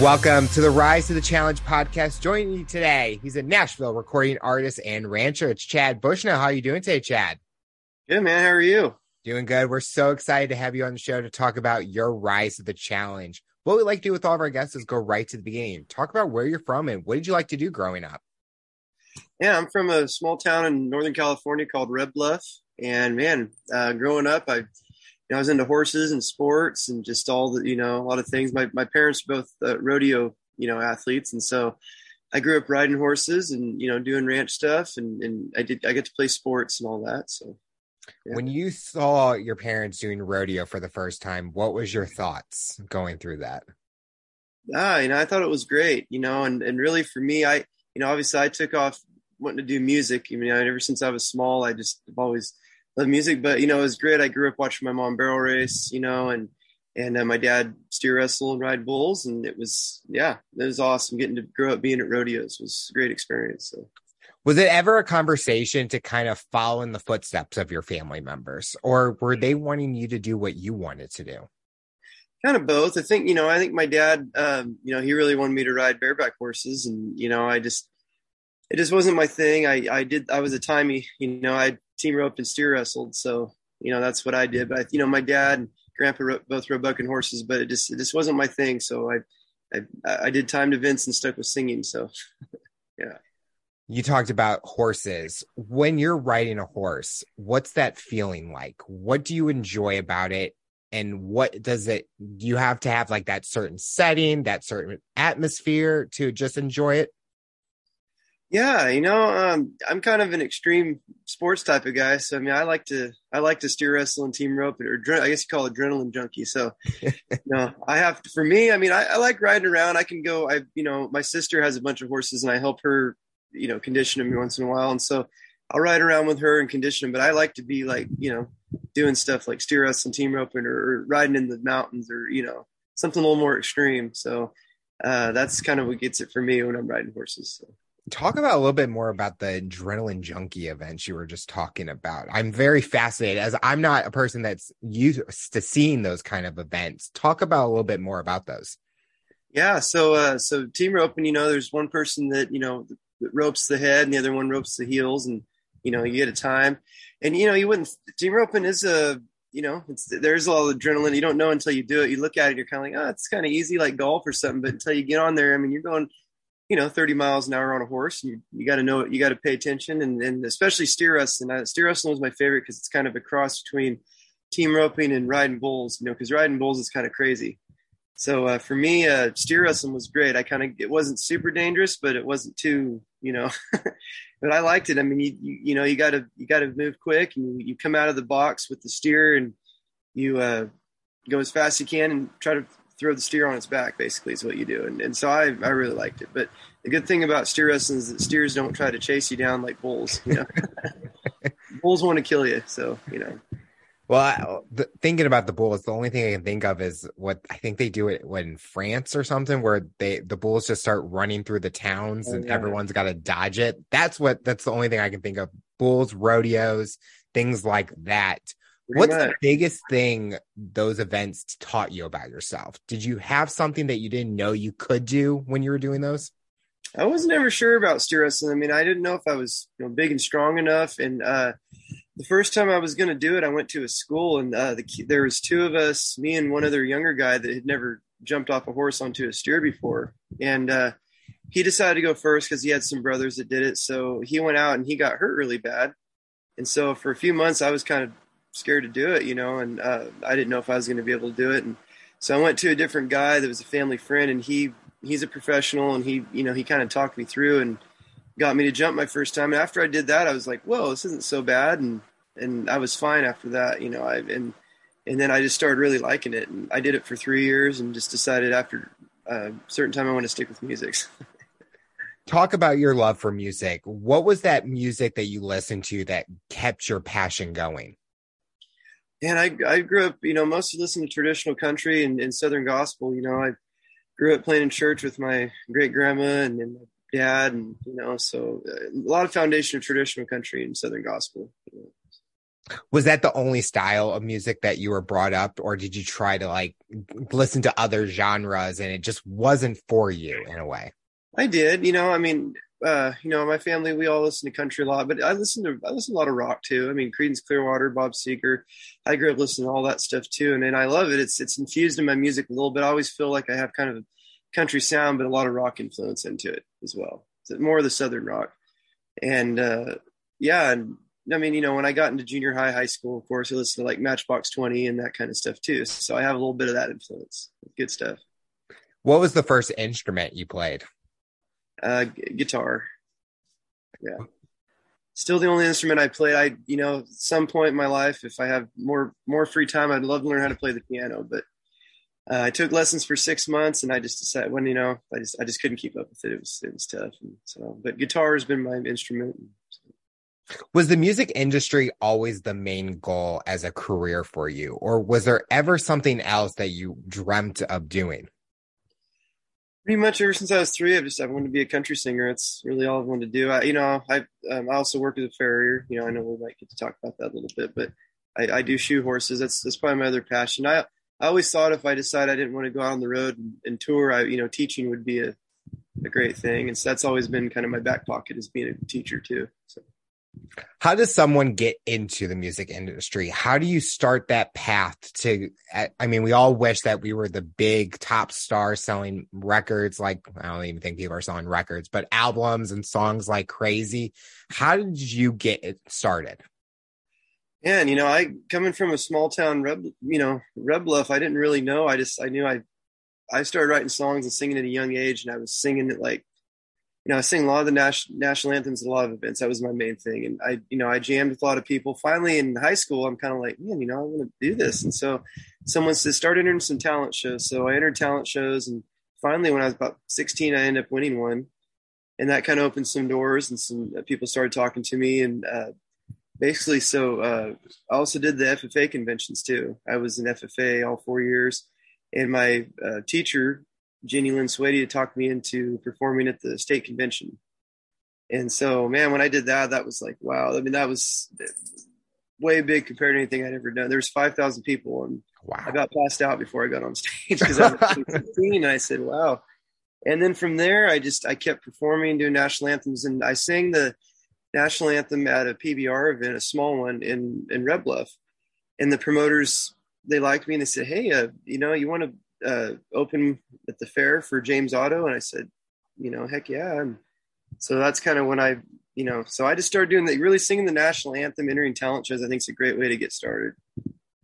Welcome to the Rise to the Challenge podcast. Joining me today, he's a Nashville recording artist and rancher. It's Chad Bushnell. How are you doing today, Chad? Good, man. How are you? Doing good. We're so excited to have you on the show to talk about your rise to the challenge. What we like to do with all of our guests is go right to the beginning. Talk about where you're from and what did you like to do growing up? Yeah, I'm from a small town in Northern California called Red Bluff. And man, uh, growing up, I know, I was into horses and sports and just all the, you know, a lot of things. My, my parents were both uh, rodeo, you know, athletes. And so I grew up riding horses and, you know, doing ranch stuff and, and I did, I get to play sports and all that. So. Yeah. When you saw your parents doing rodeo for the first time, what was your thoughts going through that? Ah, you know, I thought it was great, you know, and, and really for me, I, you know, obviously I took off wanting to do music. I mean, ever since I was small, I just have always love music, but you know, it was great. I grew up watching my mom barrel race, you know, and and uh, my dad steer wrestle and ride bulls, and it was yeah, it was awesome. Getting to grow up being at rodeos was a great experience. So. Was it ever a conversation to kind of follow in the footsteps of your family members, or were they wanting you to do what you wanted to do? Kind of both. I think you know. I think my dad, um, you know, he really wanted me to ride bareback horses, and you know, I just it just wasn't my thing. I I did. I was a timey. You know, I team roped and steer wrestled. So, you know, that's what I did. But, you know, my dad and grandpa both rode bucking horses, but it just, it just wasn't my thing. So I, I, I did timed events and stuck with singing. So, yeah. You talked about horses. When you're riding a horse, what's that feeling like? What do you enjoy about it? And what does it, you have to have like that certain setting, that certain atmosphere to just enjoy it? Yeah, you know, um, I'm kind of an extreme sports type of guy. So I mean, I like to I like to steer wrestle and team rope, or I guess you call it adrenaline junkie. So, you know, I have to, for me. I mean, I, I, like riding around. I can go. I you know, my sister has a bunch of horses, and I help her, you know, condition them once in a while. And so I'll ride around with her and condition them. But I like to be like, you know, doing stuff like steer wrestling, team roping, or, or riding in the mountains, or you know, something a little more extreme. So uh, that's kind of what gets it for me when I'm riding horses. So talk about a little bit more about the adrenaline junkie events you were just talking about. I'm very fascinated as I'm not a person that's used to seeing those kind of events. Talk about a little bit more about those. Yeah, so uh, so team roping, you know, there's one person that you know that ropes the head, and the other one ropes the heels, and you know you get a time, and you know you wouldn't team roping is a you know there's all the adrenaline you don't know until you do it. You look at it, you're kind of like, oh, it's kind of easy like golf or something, but until you get on there, I mean, you're going you know 30 miles an hour on a horse you, you got to know you got to pay attention and, and especially steer wrestling uh, steer wrestling was my favorite because it's kind of a cross between team roping and riding bulls you know because riding bulls is kind of crazy. So uh, for me uh, steer wrestling was great. I kind of it wasn't super dangerous but it wasn't too you know but i liked it. I mean you you, you know you got to you got to move quick and you, you come out of the box with the steer and you uh, go as fast as you can and try to throw the steer on its back basically is what you do. And, and so I, I really liked it. But the good thing about steer wrestling is that steers don't try to chase you down like bulls you know? Bulls want to kill you so you know. Well I, the, thinking about the bulls the only thing i can think of is what i think they do it when france or something where they the bulls just start running through the towns oh, and yeah. everyone's got to dodge it. That's what that's the only thing i can think of. Bulls rodeos things like that What's much. the biggest thing those events taught you about yourself? Did you have something that you didn't know you could do when you were doing those? I was never sure about steer wrestling. I mean, I didn't know if I was you know, big and strong enough. And uh, the first time I was going to do it, I went to a school, and uh, the, there was two of us, me and one other younger guy that had never jumped off a horse onto a steer before. And uh, he decided to go first because he had some brothers that did it. So he went out and he got hurt really bad. And so for a few months, I was kind of scared to do it, you know, and uh, I didn't know if I was going to be able to do it. And so I went to a different guy that was a family friend, and he he's a professional, and he you know he kind of talked me through and got me to jump my first time. And after I did that, I was like, whoa, this isn't so bad, and and I was fine after that, you know. I and and then I just started really liking it, and I did it for three years, and just decided after a certain time I want to stick with music. talk about your love for music. What was that music that you listened to that kept your passion going? And I, I grew up, you know, mostly listening to traditional country and, and Southern gospel. You know, I grew up playing in church with my great grandma and, and, my dad, and you know, so uh, a lot of foundation of traditional country and Southern gospel. You know. Was that the only style of music that you were brought up, or did you try to like listen to other genres and it just wasn't for you in a way? I did, you know, I mean, uh, you know, my family, we all listen to country a lot, but I listen to, I listen to a lot of rock too. I mean, Creedence Clearwater, Bob Seger, I grew up listening to all that stuff too. And, and I love it. It's, it's infused in my music a little bit. I always feel like I have kind of a country sound, but a lot of rock influence into it as well. More of the Southern rock. And, uh, yeah. And I mean, you know, when I got into junior high, high school, of course, I listened to like Matchbox 20 and that kind of stuff too. So I have a little bit of that influence. Good stuff. What was the first instrument you played? Uh, g- guitar. Yeah. Still the only instrument I play. I, you know, at some point in my life, if I have more more free time, I'd love to learn how to play the piano. But uh, I took lessons for six months, and I just decided when you know, I just I just couldn't keep up with it. It was it was tough. And so, but guitar has been my instrument. Was the music industry always the main goal as a career for you, or was there ever something else that you dreamt of doing? Pretty much ever since I was three, I've just I wanted to be a country singer. It's really all I wanted to do. I, you know, I um, I also work as a farrier. You know, I know we might get to talk about that a little bit, but I, I do shoe horses. That's that's probably my other passion. I I always thought if I decided I didn't want to go out on the road and, and tour, I you know, teaching would be a a great thing, and so that's always been kind of my back pocket as being a teacher too. So. How does someone get into the music industry? How do you start that path to? I mean, we all wish that we were the big top star selling records. Like, I don't even think people are selling records, but albums and songs like crazy. How did you get it started? Yeah, and you know, I coming from a small town, you know, Red Bluff, I didn't really know. I just I knew I I started writing songs and singing at a young age, and I was singing it like you know, I sing a lot of the national national anthems at a lot of events. That was my main thing. And I, you know, I jammed with a lot of people. Finally in high school, I'm kind of like, man, you know, I want to do this. And so someone said, start entering some talent shows. So I entered talent shows. And finally, when I was about 16, I ended up winning one. And that kind of opened some doors and some uh, people started talking to me. And uh, basically, so uh, I also did the FFA conventions too. I was in FFA all four years. And my uh, teacher Jenny Lynn Swady to talk me into performing at the state convention. And so, man, when I did that, that was like, wow. I mean, that was way big compared to anything I'd ever done. There was 5,000 people and wow. I got passed out before I got on stage because I was 16 and I said, wow. And then from there, I just, I kept performing, doing national anthems and I sang the national anthem at a PBR event, a small one in, in Red Bluff. And the promoters, they liked me and they said, Hey, uh, you know, you want to uh, open at the fair for James Otto, and I said, you know, heck yeah. And so that's kind of when I, you know, so I just started doing the really singing the national anthem, entering talent shows. I think it's a great way to get started.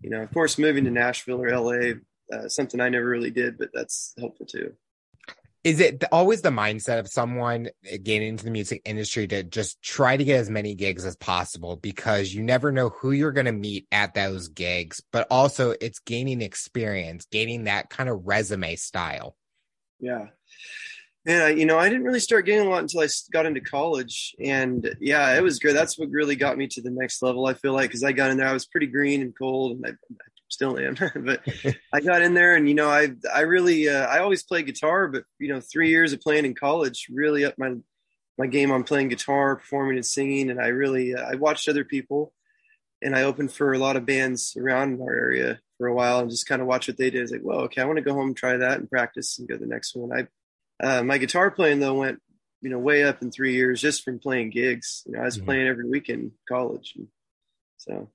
You know, of course, moving to Nashville or LA, uh, something I never really did, but that's helpful too is it always the mindset of someone eh, getting into the music industry to just try to get as many gigs as possible because you never know who you're going to meet at those gigs but also it's gaining experience gaining that kind of resume style. Yeah. Yeah uh, you know i didn't really start getting a lot until i got into college and yeah it was good that's what really got me to the next level i feel like because i got in there i was pretty green and cold and I, still am. but I got in there, and you know, I I really uh, I always play guitar, but you know, three years of playing in college really up my my game on playing guitar, performing, and singing. And I really uh, I watched other people, and I opened for a lot of bands around our area for a while, and just kind of watch what they did. It's like, well, okay, I want to go home and try that and practice and go to the next one. I uh, my guitar playing though went you know way up in three years just from playing gigs. You know, I was mm-hmm. playing every weekend in college, and so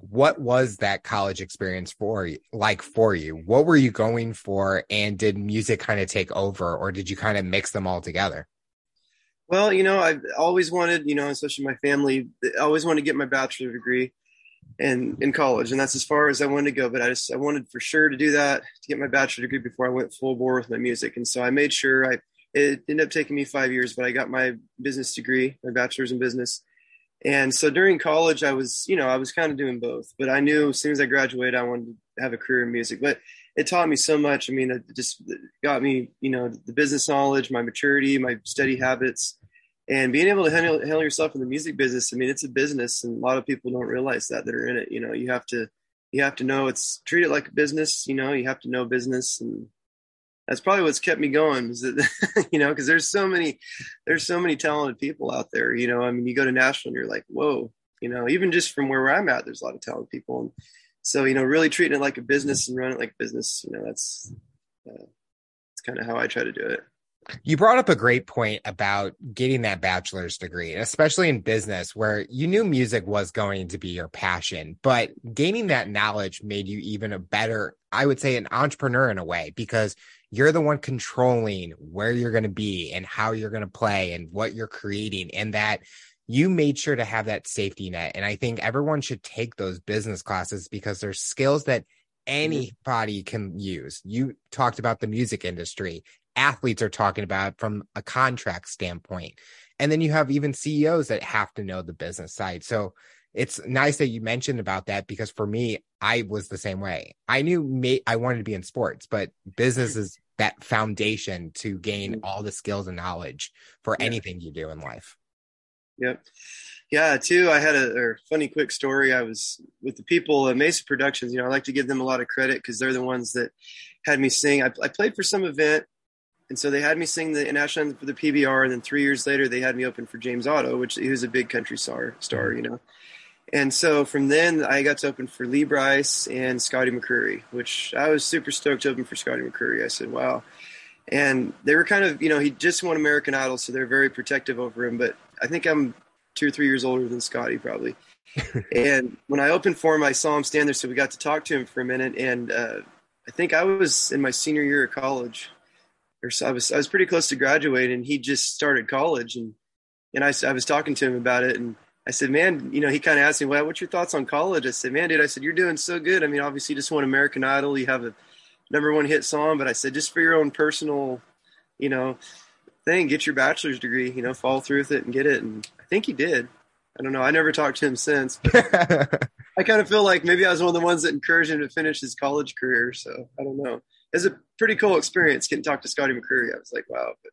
what was that college experience for you like for you? What were you going for? And did music kind of take over or did you kind of mix them all together? Well you know i've always wanted you know especially my family i always wanted to get my bachelor degree in in college and that's as far as i wanted to go but i just i wanted for sure to do that to get my bachelor degree before i went full bore with my music and so i made sure i it ended up taking me five years but i got my business degree my bachelor's in business and so during college, I was, you know, I was kind of doing both, but I knew as soon as I graduated, I wanted to have a career in music. But it taught me so much. I mean, it just got me, you know, the business knowledge, my maturity, my study habits, and being able to handle, handle yourself in the music business. I mean, it's a business, and a lot of people don't realize that that are in it. You know, you have to, you have to know it's treat it like a business. You know, you have to know business and that's probably what's kept me going is that you know because there's so many there's so many talented people out there you know i mean you go to Nashville and you're like whoa You know, even just from where I'm at, there's a lot of talented people. And so, you know, really treating it like a business and running it like business, you know, that's, uh, that's kind of how I try to do it. You brought up a great point about getting that bachelor's degree, especially in business where you knew music was going to be your passion, but gaining that knowledge made you even a better, I would say, an entrepreneur in a way, because you're the one controlling where you're going to be and how you're going to play and what you're creating. And that you made sure to have that safety net. And I think everyone should take those business classes because there's skills that mm-hmm. anybody can use. You talked about the music industry athletes are talking about from a contract standpoint. And then you have even CEOs that have to know the business side. So it's nice that you mentioned about that because for me, I was the same way. I knew me, I wanted to be in sports, but business is that foundation to gain mm-hmm. all the skills and knowledge for yeah. anything you do in life. Yep. Yeah, too. I had a, a, funny quick story. I was with the people at Mesa Productions. You know, I like to give them a lot of credit because they're the ones that had me sing. I, I played for some event and so they had me sing the national anthem for the PBR, and then three years later they had me open for James Otto, which he was a big country star, star, you know. And so from then I got to open for Lee Brice and Scotty McCreery, which I was super stoked to open for Scotty McCreery. I said, "Wow!" And they were kind of, you know, he just won American Idol, so they're very protective over him. But I think I'm two or three years older than Scotty, probably. and when I opened for him, I saw him stand there, so we got to talk to him for a minute. And uh, I think I was in my senior year of college or so I was I was pretty close to graduating. He just started college, and and I, I was talking to him about it, and I said, man, you know, he kind of asked me, well, what's your thoughts on college? I said, man, dude, I said, you're doing so good. I mean, obviously, you just won American Idol, you have a number one hit song, but I said, just for your own personal, you know, thing, get your bachelor's degree, you know, follow through with it and get it. And I think he did. I don't know. I never talked to him since. I kind of feel like maybe I was one of the ones that encouraged him to finish his college career. So I don't know it was a pretty cool experience getting to talk to Scotty McCreery. I was like, wow. But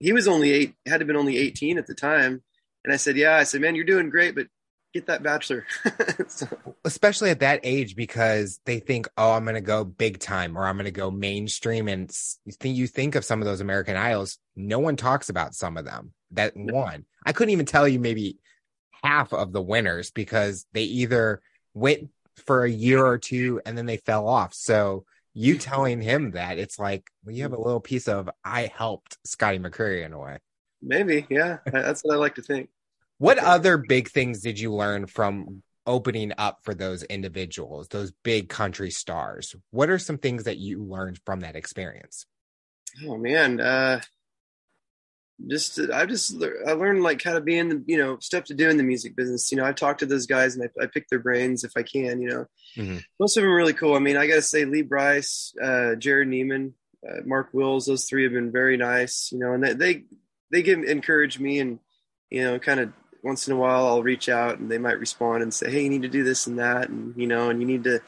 he was only eight, had to been only 18 at the time. And I said, yeah, I said, man, you're doing great, but get that bachelor. so. Especially at that age, because they think, oh, I'm going to go big time or I'm going to go mainstream. And you think of some of those American Idols, no one talks about some of them that no. won. I couldn't even tell you maybe half of the winners because they either went for a year or two and then they fell off. So you telling him that it's like well, you have a little piece of I helped Scotty McCreery in a way. Maybe, yeah. That's what I like to think. What other big things did you learn from opening up for those individuals, those big country stars? What are some things that you learned from that experience? Oh man, uh just I just I learned like how to be in the you know stuff to do in the music business. You know, I talk to those guys and I, I pick their brains if I can. You know, mm-hmm. most of them are really cool. I mean, I got to say Lee Brice, uh, Jerrod Niemann, uh, Mark Wills, those three have been very nice. You know, and they they, they give encourage me and you know kind of once in a while I'll reach out and they might respond and say, hey, you need to do this and that, and you know, and you need to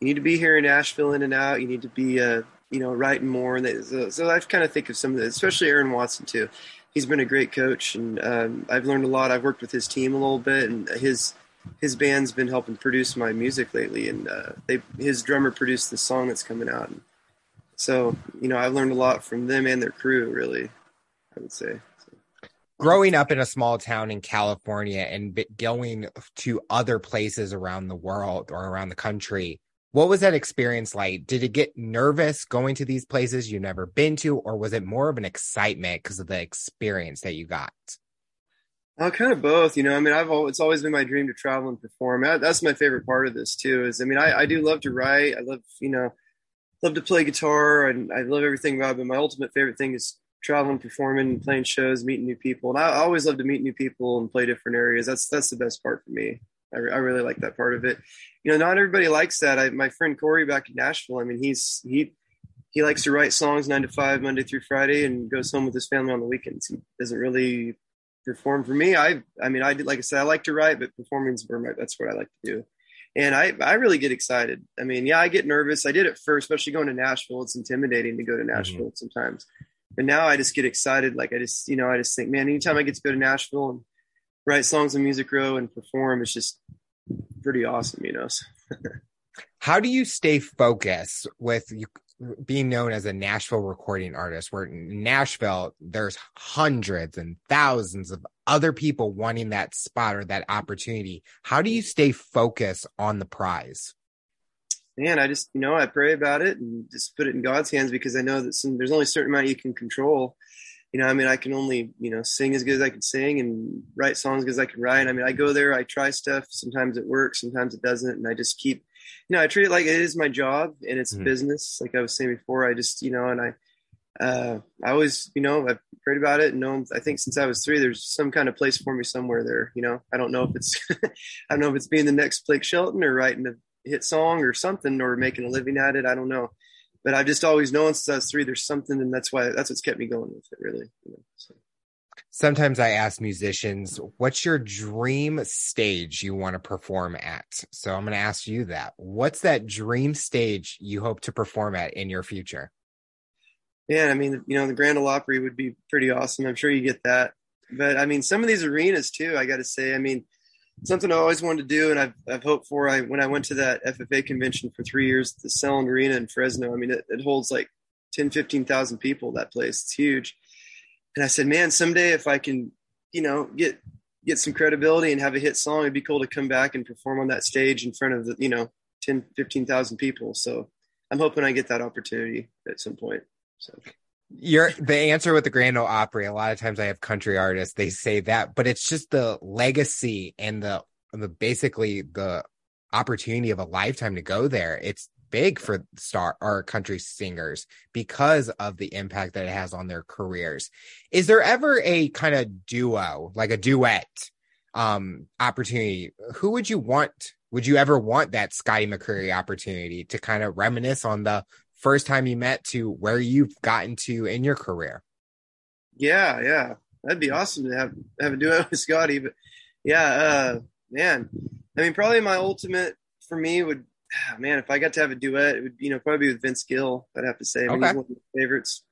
you need to be here in Nashville in and out. You need to be uh, you know, writing more. And they, so, so I kind of think of some of the, especially Aaron Watson too. He's been a great coach, and um, I've learned a lot. I've worked with his team a little bit, and his his band's been helping produce my music lately. And uh, they his drummer produced the song that's coming out. And so you know, I've learned a lot from them and their crew. Really, I would say growing up in a small town in California and going to other places around the world or around the country, what was that experience like? Did it get nervous going to these places you've never been to, or was it more of an excitement because of the experience that you got? Uh, kind of both, you know. I mean, I've always, it's always been my dream to travel and perform. That's my favorite part of this too. Is I mean, I, I do love to write. I love, you know, love to play guitar, and I love everything about it. But my ultimate favorite thing is traveling, performing, playing shows, meeting new people. And I, always love to meet new people and play different areas. That's that's the best part for me. I, I really like that part of it. You know, not everybody likes that. I, my friend Corey back in Nashville. I mean, he's he he likes to write songs nine to five, Monday through Friday, and goes home with his family on the weekends. He doesn't really perform. For me, I I mean, I did like I said, I like to write, but performing's where my, that's what I like to do. And I I really get excited. I mean, yeah, I get nervous. I did at first, especially going to Nashville. It's intimidating to go to mm-hmm. Nashville mm-hmm. sometimes. But now I just get excited. Like I just, you know, I just think, man, anytime I get to go to Nashville and write songs in Music Row and perform, it's just pretty awesome, you know. How do you stay focused with you? being known as a Nashville recording artist, where in Nashville, there's hundreds and thousands of other people wanting that spot or that opportunity. How do you stay focused on the prize? Man, I just, you know, I pray about it and just put it in God's hands because I know that some, there's only a certain amount you can control. You know, I mean, I can only, you know, sing as good as I can sing and write songs as good as I can write. I mean, I go there, I try stuff. Sometimes it works, sometimes it doesn't. And I just keep, you know, I treat it like it is my job and it's mm-hmm. business. Like I was saying before, I just, you know, and I, uh, I always, you know, I've prayed about it and known, I think since I was three, there's some kind of place for me somewhere there. You know, I don't know if it's, I don't know if it's being the next Blake Shelton or writing a hit song or something or making a living at it. I don't know, but I've just always known since I was three, there's something, and that's why that's what's kept me going with it. Really. You know, so. Sometimes I ask musicians, what's your dream stage you want to perform at? So I'm going to ask you that. What's that dream stage you hope to perform at in your future? Yeah, I mean, you know, the Grand Ole Opry would be pretty awesome. I'm sure you get that. But I mean, some of these arenas too, I got to say, I mean, something I always wanted to do, and I've, I've hoped for. I when I went to that FFA convention for three years, the Selland Arena in Fresno. I mean, it, it holds like 10, 15,000 people. That place, it's huge. And I said, man, someday if I can, you know, get get some credibility and have a hit song, it'd be cool to come back and perform on that stage in front of the, you know, 10, 15,000 people. So I'm hoping I get that opportunity at some point. So you're the answer with the Grand Ole Opry. A lot of times I have country artists, they say that, but it's just the legacy and the the basically the opportunity of a lifetime to go there. It's big for star or country singers because of the impact that it has on their careers. Is there ever a kind of duo, like a duet um opportunity? Who would you want? Would you ever want that Scotty McCreery opportunity to kind of reminisce on the first time you met to where you've gotten to in your career. Yeah, yeah. That'd be awesome to have have a duo with Scotty. But yeah, uh man. I mean probably my ultimate for me would man, if I got to have a duet, it would you know probably be with Vince Gill, I'd have to say. I mean, okay. he's one of my favorites.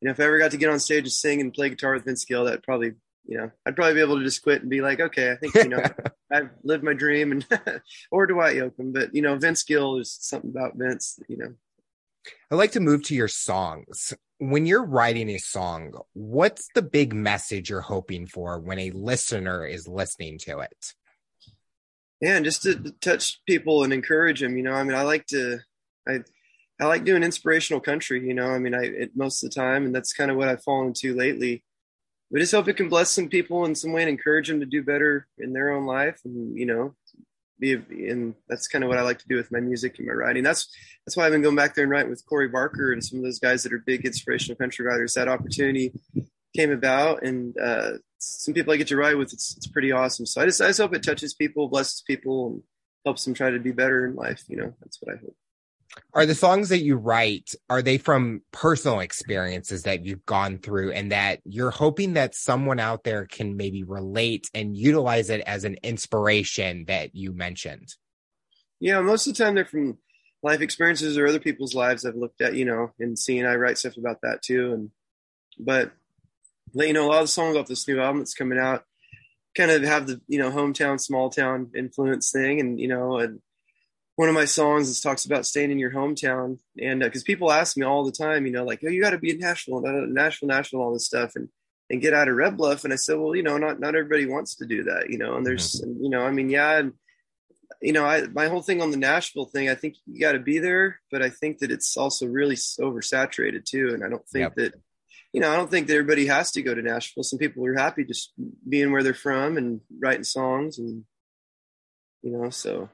You know, if I ever got to get on stage and sing and play guitar with Vince Gill, that'd probably you know, I'd probably be able to just quit and be like, okay, I think, you know, I've lived my dream and, or Dwight Yoakam, but, you know, Vince Gill is something about Vince, you know, I'd like to move to your songs. When you're writing a song, what's the big message you're hoping for when a listener is listening to it? Yeah, and just to touch people and encourage them. You know, I mean, I like to, I, I like doing inspirational country. You know, I mean, I it, most of the time, and that's kind of what I've fallen into lately. We just hope it can bless some people in some way and encourage them to do better in their own life, and you know, be and that's kind of what I like to do with my music and my writing. That's that's why I've been going back there and writing with Corey Barker and some of those guys that are big inspirational country writers. That opportunity came about, and uh, some people I get to write with. It's it's pretty awesome. So I just I just hope it touches people, blesses people, and helps them try to be better in life. You know, that's what I hope are the songs that you write are they from personal experiences that you've gone through and that you're hoping that someone out there can maybe relate and utilize it as an inspiration that you mentioned? Yeah most of the time they're from life experiences or other people's lives i've looked at you know and seen. I write stuff about that too and but let you know a lot of the songs off this new album that's coming out kind of have the you know hometown small town influence thing and you know and one of my songs is talks about staying in your hometown, and because uh, people ask me all the time, you know, like, oh, you got to be in Nashville, Nashville, Nashville, all this stuff, and and get out of Red Bluff. And I said, well, you know, not not everybody wants to do that, you know. And there's, mm-hmm. you know, I mean, yeah, and, you know, I my whole thing on the Nashville thing, I think you got to be there, but I think that it's also really oversaturated too, and I don't think yep. that. You know, I don't think that everybody has to go to Nashville. Some people are happy just being where they're from and writing songs, and you know, so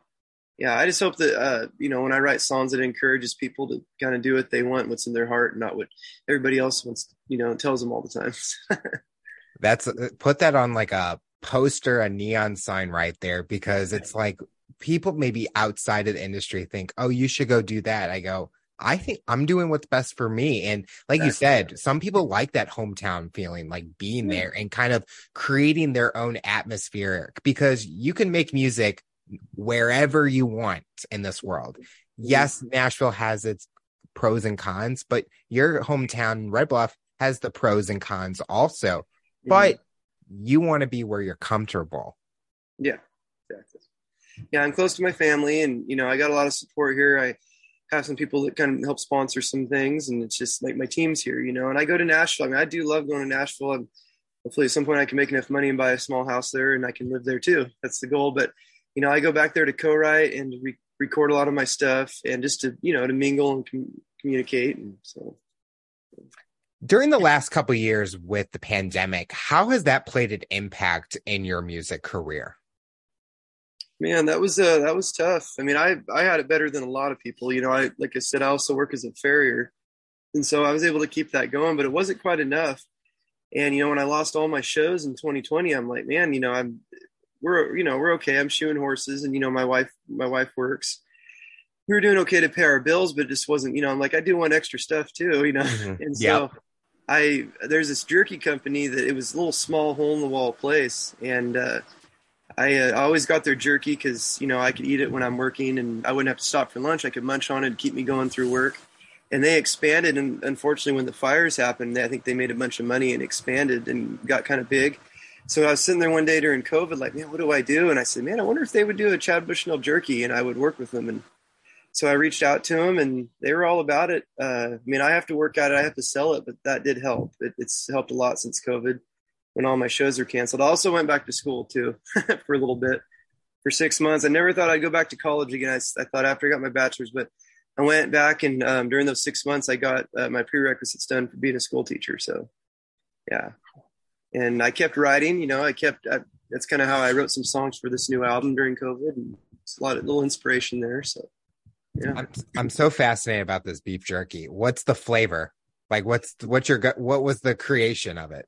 yeah, I just hope that uh, you know when I write songs, it encourages people to kind of do what they want, what's in their heart, and not what everybody else wants. You know, tells them all the time. That's uh, put that on like a poster, a neon sign right there, because it's like people maybe outside of the industry think, "Oh, you should go do that." I go, I think I'm doing what's best for me. And like you said, some people like that hometown feeling, like being there and kind of creating their own atmosphere because you can make music wherever you want in this world. Mm-hmm. Yes, Nashville has its pros and cons, but your hometown, Red Bluff, has the pros and cons also. Mm-hmm. But you want to be where you're comfortable. Yeah, exactly. Yeah, I'm close to my family, and you know, I got a lot of support here. I have some people that kind of help sponsor some things, and it's just like my team's here, you know. And I go to Nashville. I mean, I do love going to Nashville. And hopefully, at some point, I can make enough money and buy a small house there, and I can live there too. That's the goal. But you know, I go back there to co-write and re- record a lot of my stuff, and just to you know to mingle and com- communicate. And so, during the last couple years with the pandemic, how has that played an impact in your music career? Man, that was uh, that was tough. I mean, I I had it better than a lot of people. You know, I like I said, I also work as a farrier, and so I was able to keep that going, but it wasn't quite enough. And you know, when I lost all my shows in 2020, I'm like, man, you know, I'm we're you know we're okay. I'm shoeing horses, and you know, my wife my wife works. We were doing okay to pay our bills, but it just wasn't. You know, I'm like, I do want extra stuff too. You know, mm-hmm. and so. Yep. I there's this jerky company that it was a little small hole in the wall place, and uh, I uh, always got their jerky because you know I could eat it when I'm working, and I wouldn't have to stop for lunch. I could munch on it and keep me going through work. And they expanded, and unfortunately, when the fires happened, I think they made a bunch of money and expanded and got kind of big. So I was sitting there one day during COVID, like, man, what do I do? And I said, man, I wonder if they would do a Chad Bushnell jerky, and I would work with them. And so I reached out to them, and they were all about it. Uh, I mean, I have to work at it, I have to sell it, but that did help. It, it's helped a lot since COVID when all my shows are canceled. I also went back to school too for a little bit for six months. I never thought I'd go back to college again. I, I thought after I got my bachelor's, but I went back and um, during those six months, I got uh, my prerequisites done for being a school teacher. So, yeah, and I kept writing. You know, I kept. I, that's kind of how I wrote some songs for this new album during COVID, and it's a lot of little inspiration there. So, yeah, I'm I'm so fascinated about this beef jerky. What's the flavor? Like, what's what's your what was the creation of it?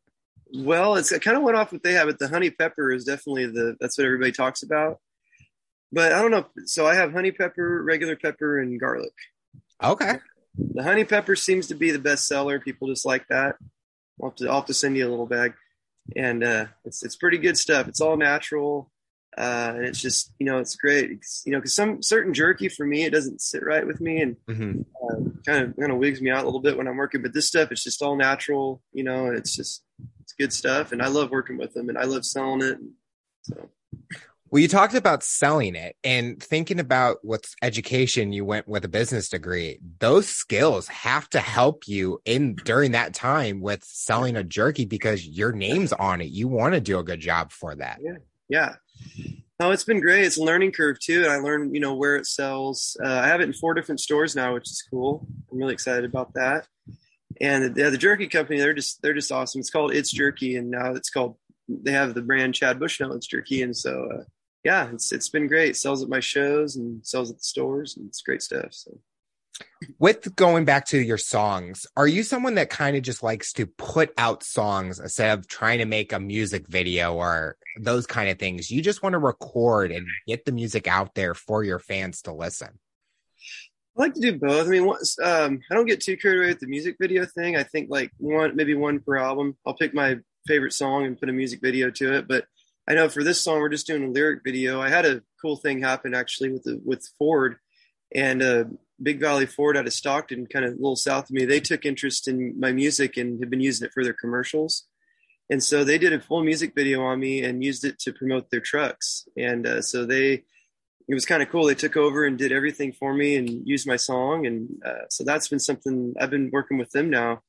Well, it's kind of went off what they have, but the honey pepper is definitely the that's what everybody talks about. But I don't know. So I have honey pepper, regular pepper, and garlic. Okay. The honey pepper seems to be the best seller. People just like that. I'll have to, I'll have to send you a little bag, and uh, it's it's pretty good stuff. It's all natural, uh, and it's just you know it's great. It's, you know, because some certain jerky for me it doesn't sit right with me, and mm-hmm. uh, kind of kind of wigs me out a little bit when I'm working. But this stuff, it's just all natural, you know, and it's just it's good stuff, and I love working with them, and I love selling it. So. Well, you talked about selling it and thinking about what's education you went with a business degree. Those skills have to help you in during that time with selling a jerky because your name's on it. You want to do a good job for that. Yeah. Yeah. No, it's been great. It's a learning curve too. And I learned, you know, where it sells. Uh, I have it in four different stores now, which is cool. I'm really excited about that and the, the jerky company they're just they're just awesome it's called it's jerky and now it's called they have the brand chad bushnell it's jerky and so uh, yeah it's it's been great sells at my shows and sells at the stores and it's great stuff so with going back to your songs are you someone that kind of just likes to put out songs instead of trying to make a music video or those kind of things you just want to record and get the music out there for your fans to listen I like to do both. I mean, once, um, I don't get too carried away with the music video thing. I think like one, maybe one per album. I'll pick my favorite song and put a music video to it. But I know for this song, we're just doing a lyric video. I had a cool thing happen actually with the, with Ford and uh, Big Valley Ford out of Stockton, kind of a little south of me. They took interest in my music and have been using it for their commercials. And so they did a full music video on me and used it to promote their trucks. And uh, so they it was kind of cool. They took over and did everything for me and used my song, and uh, so that's been something I've been working with them now,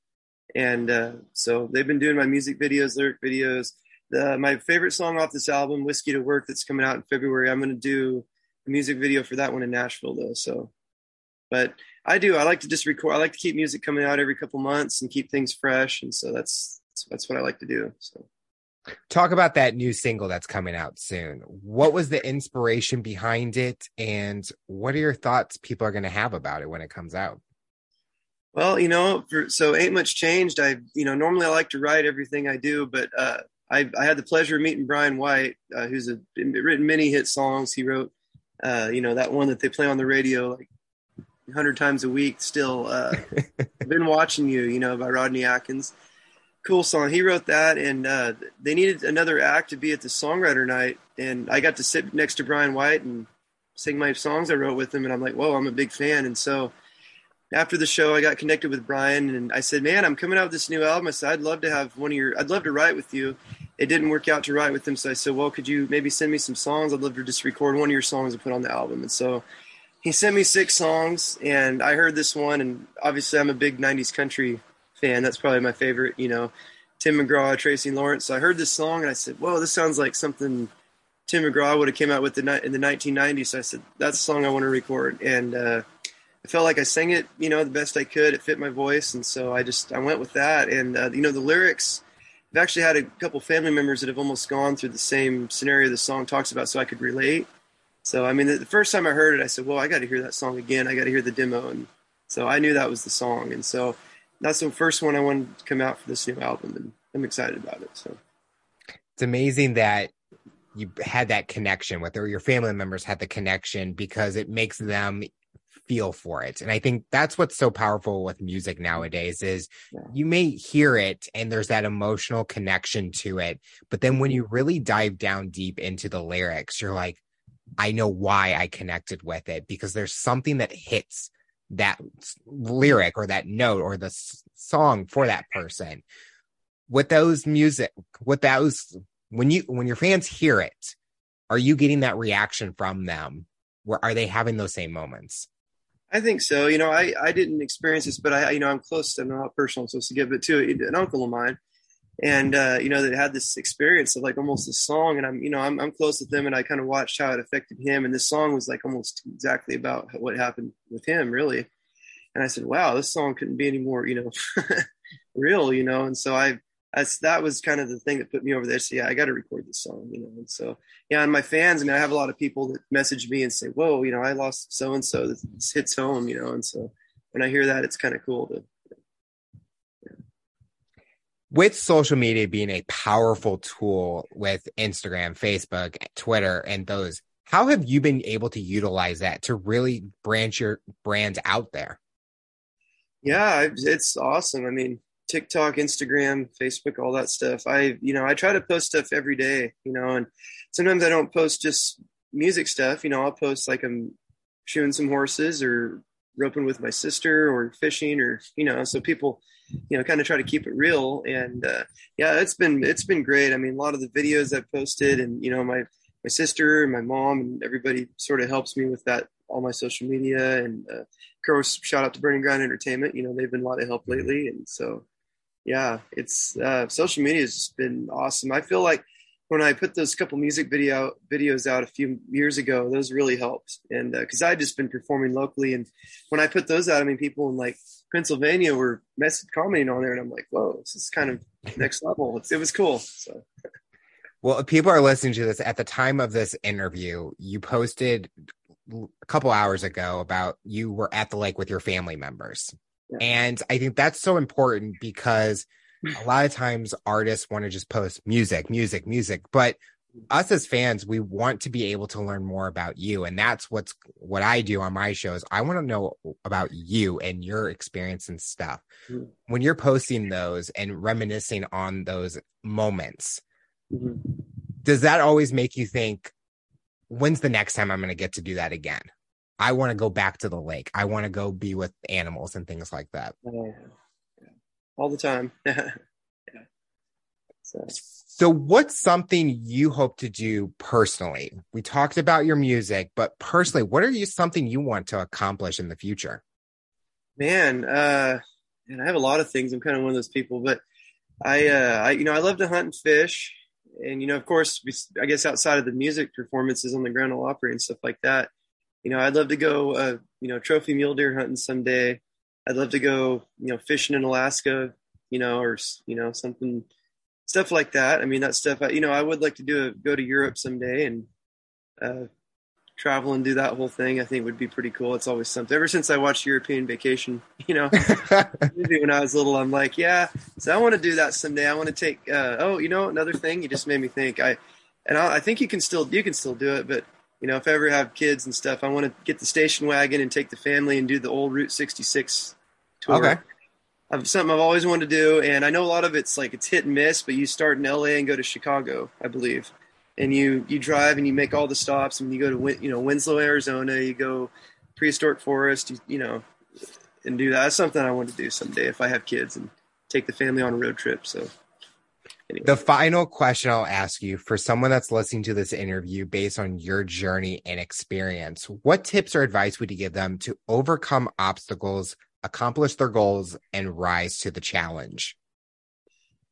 and uh, so they've been doing my music videos, lyric videos. The, my favorite song off this album, "Whiskey to Work," that's coming out in February. I'm going to do a music video for that one in Nashville, though. So, but I do. I like to just record. I like to keep music coming out every couple months and keep things fresh, and so that's that's what I like to do. So. Talk about that new single that's coming out soon. What was the inspiration behind it, and what are your thoughts people are going to have about it when it comes out? Well, you know, for, so ain't much changed. I, you know, normally I like to write everything I do, but uh, I, I had the pleasure of meeting Brian White, uh, who's a, written many hit songs. He wrote, uh, you know, that one that they play on the radio like hundred times a week. Still, uh, been watching you, you know, by Rodney Atkins cool song. He wrote that, and uh, they needed another act to be at the songwriter night, and I got to sit next to Brian White and sing my songs I wrote with him, and I'm like, whoa, I'm a big fan. And so after the show, I got connected with Brian and I said, man, I'm coming out with this new album. I said, I'd love to have one of your, I'd love to write with you. It didn't work out to write with him, so I said, well, could you maybe send me some songs? I'd love to just record one of your songs and put on the album. And so he sent me six songs, and I heard this one, and obviously I'm a big '90s country fan. That's probably my favorite. You know, Tim McGraw, Tracy Lawrence. So I heard this song, and I said, "Whoa, this sounds like something." Tim McGraw would have came out with the in the 1990s. So I said, "That's a song I want to record," and uh, I felt like I sang it, you know, the best I could. It fit my voice, and so I just I went with that. And uh, you know, the lyrics. I've actually had a couple family members that have almost gone through the same scenario the song talks about, so I could relate. So I mean, the, the first time I heard it, I said, "Well, I got to hear that song again. I got to hear the demo." And so I knew that was the song, and so that's the first one I wanted to come out for this new album, and I'm excited about it. So it's amazing that you had that connection with, or your family members had the connection because it makes them feel for it. And I think that's what's so powerful with music nowadays is yeah. you may hear it and there's that emotional connection to it. But then when mm-hmm. you really dive down deep into the lyrics, you're like, I know why I connected with it because there's something that hits that lyric or that note or the song for that person. With those music, with those, when you, when your fans hear it, are you getting that reaction from them? Where are they having those same moments? I think so. You know, I, I didn't experience this, but I, you know, I'm close to, not personal, so to give it to an uncle of mine. And uh, you know that had this experience of like almost a song and i'm you know I'm, I'm close with them, and i kind of watched how it affected him and this song was like almost exactly about what happened with him really. And i said wow this song couldn't be any more you know real you know? And so i that's that was kind of the thing that put me over there so yeah i got to record this song you know and so yeah and my fans i mean i have a lot of people that message me and say whoa you know i lost so and so this hits home you know and so when i hear that it's kind of cool to with social media being a powerful tool with Instagram, Facebook, Twitter, and those, how have you been able to utilize that to really branch your brand out there? Yeah, it's awesome. I mean, TikTok, Instagram, Facebook, all that stuff. I, you know, I try to post stuff every day, you know, and sometimes I don't post just music stuff. You know, I'll post like I'm shoeing some horses or roping with my sister or fishing or, you know, so people, you know kind of try to keep it real and uh, yeah it's been it's been great i mean a lot of the videos i've posted and you know my my sister and my mom and everybody sort of helps me with that all my social media and uh, of course shout out to burning ground entertainment you know they've been a lot of help lately and so yeah it's uh, social media has just been awesome i feel like when I put those couple music video videos out a few years ago, those really helped. And because uh, I had just been performing locally, and when I put those out, I mean, people in like Pennsylvania were message commenting on there, and I'm like, whoa, this is kind of next level. It was cool. So. Well, people are listening to this at the time of this interview, you posted a couple hours ago about you were at the lake with your family members. Yeah. And I think that's so important because a lot of times artists want to just post music, music, music, but us as fans, we want to be able to learn more about you. And that's what's what I do on my shows. I want to know about you and your experience and stuff. Mm-hmm. When you're posting those and reminiscing on those moments, mm-hmm. does that always make you think, when's the next time I'm going to get to do that again? I want to go back to the lake. I want to go be with animals and things like that. yeah. All the time. yeah. So. So, what's something you hope to do personally? We talked about your music, but personally, what are you something you want to accomplish in the future? Man, uh, and I have a lot of things. I'm kind of one of those people, but I, uh, I, you know, I love to hunt and fish, and you know, of course, I guess outside of the music performances on the Grand Ole Opry and stuff like that, you know, I'd love to go, uh, you know, trophy mule deer hunting someday. I'd love to go, you know, fishing in Alaska, you know, or you know, something stuff like that. I mean, that stuff. I, You know, I would like to do a, go to Europe someday and uh, travel and do that whole thing. I think would be pretty cool. It's always something. Ever since I watched European Vacation, you know, when I was little, I'm like, yeah. So I want to do that someday. I want to take. Uh, oh, you know, another thing. You just made me think. I and I, I think you can still you can still do it, but you know, if I ever have kids and stuff, I want to get the station wagon and take the family and do the old Route 66 tour. Okay of something I've always wanted to do, and I know a lot of it's like it's hit and miss. But you start in LA and go to Chicago, I believe, and you you drive and you make all the stops, and you go to you know Winslow, Arizona, you go prehistoric forest, you, you know, and do that. That's something I want to do someday if I have kids and take the family on a road trip. So. Anyway. The final question I'll ask you for someone that's listening to this interview based on your journey and experience, what tips or advice would you give them to overcome obstacles, accomplish their goals, and rise to the challenge?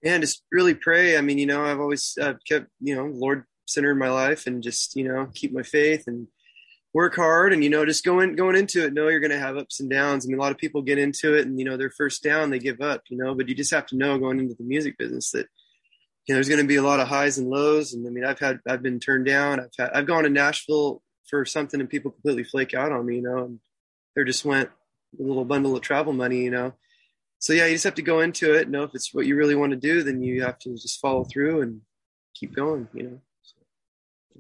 and just really pray. I mean, you know, I've always uh, kept, you know, Lord center in my life and just, you know, keep my faith and work hard and, you know, just going, going into it, know you're going to have ups and downs. I mean, a lot of people get into it and, you know, their first down, they give up, you know, but you just have to know going into the music business that, you know, there's going to be a lot of highs and lows. And I mean, I've had, I've been turned down. I've had, I've gone to Nashville for something and people completely flake out on me, you know, and there just went a little bundle of travel money, you know, so yeah, you just have to go into it. Know if it's what you really want to do, then you have to just follow through and keep going. You know.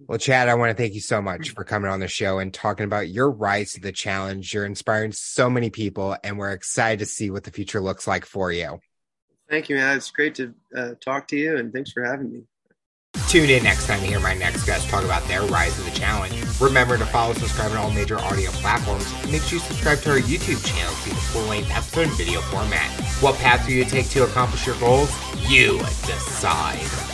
Well, Chad, I want to thank you so much for coming on the show and talking about your rise to the challenge. You're inspiring so many people, and we're excited to see what the future looks like for you. Thank you, man. It's great to uh, talk to you, and thanks for having me. Tune in next time to hear my next guest talk about their rise to the challenge. Remember to follow, subscribe on all major audio platforms, make sure you subscribe to our YouTube channel to see the full-length episode in video format. What path do you take to accomplish your goals? You decide.